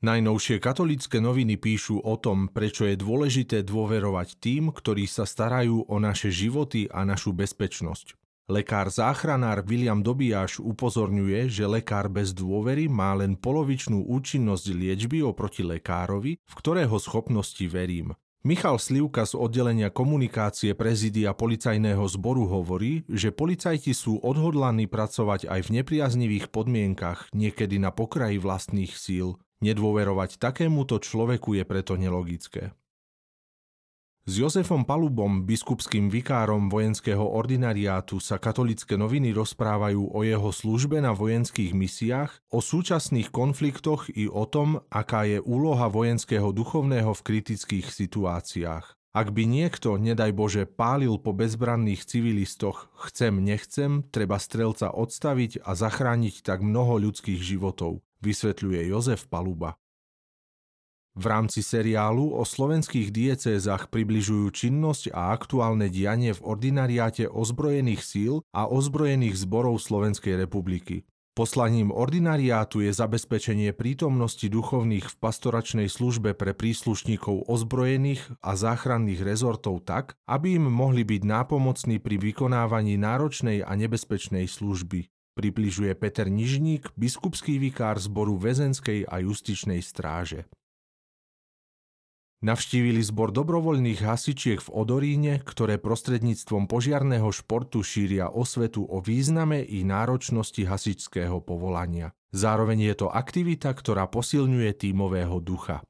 Najnovšie katolické noviny píšu o tom, prečo je dôležité dôverovať tým, ktorí sa starajú o naše životy a našu bezpečnosť. Lekár záchranár William Dobiaš upozorňuje, že lekár bez dôvery má len polovičnú účinnosť liečby oproti lekárovi, v ktorého schopnosti verím. Michal Slivka z oddelenia komunikácie prezidia policajného zboru hovorí, že policajti sú odhodlaní pracovať aj v nepriaznivých podmienkach, niekedy na pokraji vlastných síl. Nedôverovať takémuto človeku je preto nelogické. S Jozefom Palubom, biskupským vikárom vojenského ordinariátu, sa katolické noviny rozprávajú o jeho službe na vojenských misiách, o súčasných konfliktoch i o tom, aká je úloha vojenského duchovného v kritických situáciách. Ak by niekto, nedaj Bože, pálil po bezbranných civilistoch, chcem, nechcem, treba strelca odstaviť a zachrániť tak mnoho ľudských životov, vysvetľuje Jozef Paluba. V rámci seriálu o slovenských diecézach približujú činnosť a aktuálne dianie v ordinariáte ozbrojených síl a ozbrojených zborov Slovenskej republiky. Poslaním ordinariátu je zabezpečenie prítomnosti duchovných v pastoračnej službe pre príslušníkov ozbrojených a záchranných rezortov tak, aby im mohli byť nápomocní pri vykonávaní náročnej a nebezpečnej služby. Približuje Peter Nižník, biskupský vikár zboru väzenskej a justičnej stráže. Navštívili zbor dobrovoľných hasičiek v Odoríne, ktoré prostredníctvom požiarného športu šíria osvetu o význame i náročnosti hasičského povolania. Zároveň je to aktivita, ktorá posilňuje tímového ducha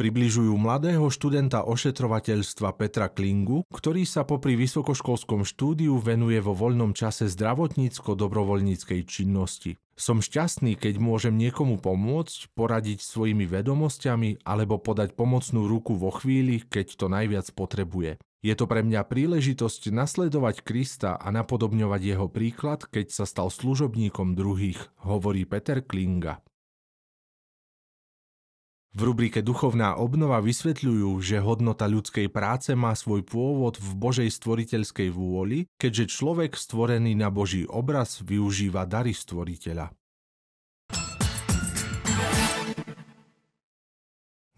približujú mladého študenta ošetrovateľstva Petra Klingu, ktorý sa popri vysokoškolskom štúdiu venuje vo voľnom čase zdravotnícko-dobrovoľníckej činnosti. Som šťastný, keď môžem niekomu pomôcť, poradiť svojimi vedomosťami alebo podať pomocnú ruku vo chvíli, keď to najviac potrebuje. Je to pre mňa príležitosť nasledovať Krista a napodobňovať jeho príklad, keď sa stal služobníkom druhých, hovorí Peter Klinga. V rubrike Duchovná obnova vysvetľujú, že hodnota ľudskej práce má svoj pôvod v Božej stvoriteľskej vôli, keďže človek stvorený na Boží obraz využíva dary stvoriteľa.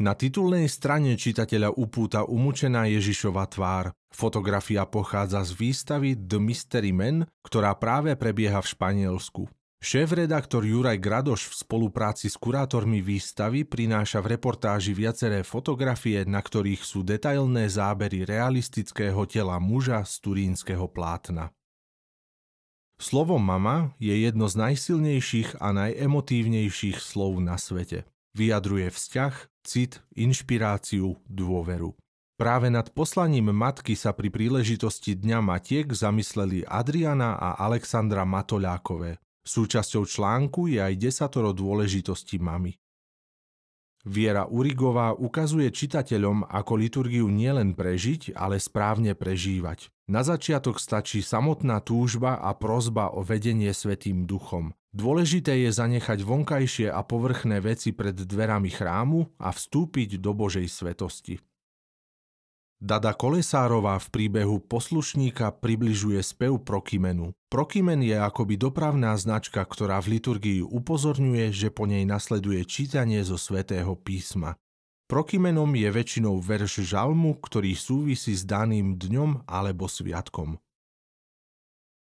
Na titulnej strane čitateľa upúta umúčená Ježišova tvár. Fotografia pochádza z výstavy The Mystery Man, ktorá práve prebieha v Španielsku. Šéf-redaktor Juraj Gradoš v spolupráci s kurátormi výstavy prináša v reportáži viaceré fotografie, na ktorých sú detailné zábery realistického tela muža z turínskeho plátna. Slovo mama je jedno z najsilnejších a najemotívnejších slov na svete. Vyjadruje vzťah, cit, inšpiráciu, dôveru. Práve nad poslaním matky sa pri príležitosti Dňa matiek zamysleli Adriana a Alexandra Matoľákové, Súčasťou článku je aj desatoro dôležitosti mamy. Viera Urigová ukazuje čitateľom, ako liturgiu nielen prežiť, ale správne prežívať. Na začiatok stačí samotná túžba a prozba o vedenie Svetým duchom. Dôležité je zanechať vonkajšie a povrchné veci pred dverami chrámu a vstúpiť do Božej svetosti. Dada Kolesárová v príbehu poslušníka približuje spev Prokymenu. Prokymen je akoby dopravná značka, ktorá v liturgii upozorňuje, že po nej nasleduje čítanie zo svätého písma. Prokymenom je väčšinou verš žalmu, ktorý súvisí s daným dňom alebo sviatkom.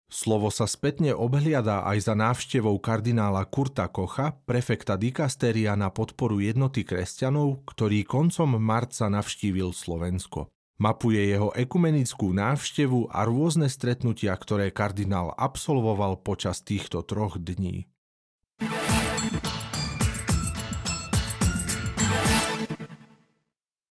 Slovo sa spätne obhliada aj za návštevou kardinála Kurta Kocha, prefekta dikastéria na podporu jednoty kresťanov, ktorý koncom marca navštívil Slovensko. Mapuje jeho ekumenickú návštevu a rôzne stretnutia, ktoré kardinál absolvoval počas týchto troch dní.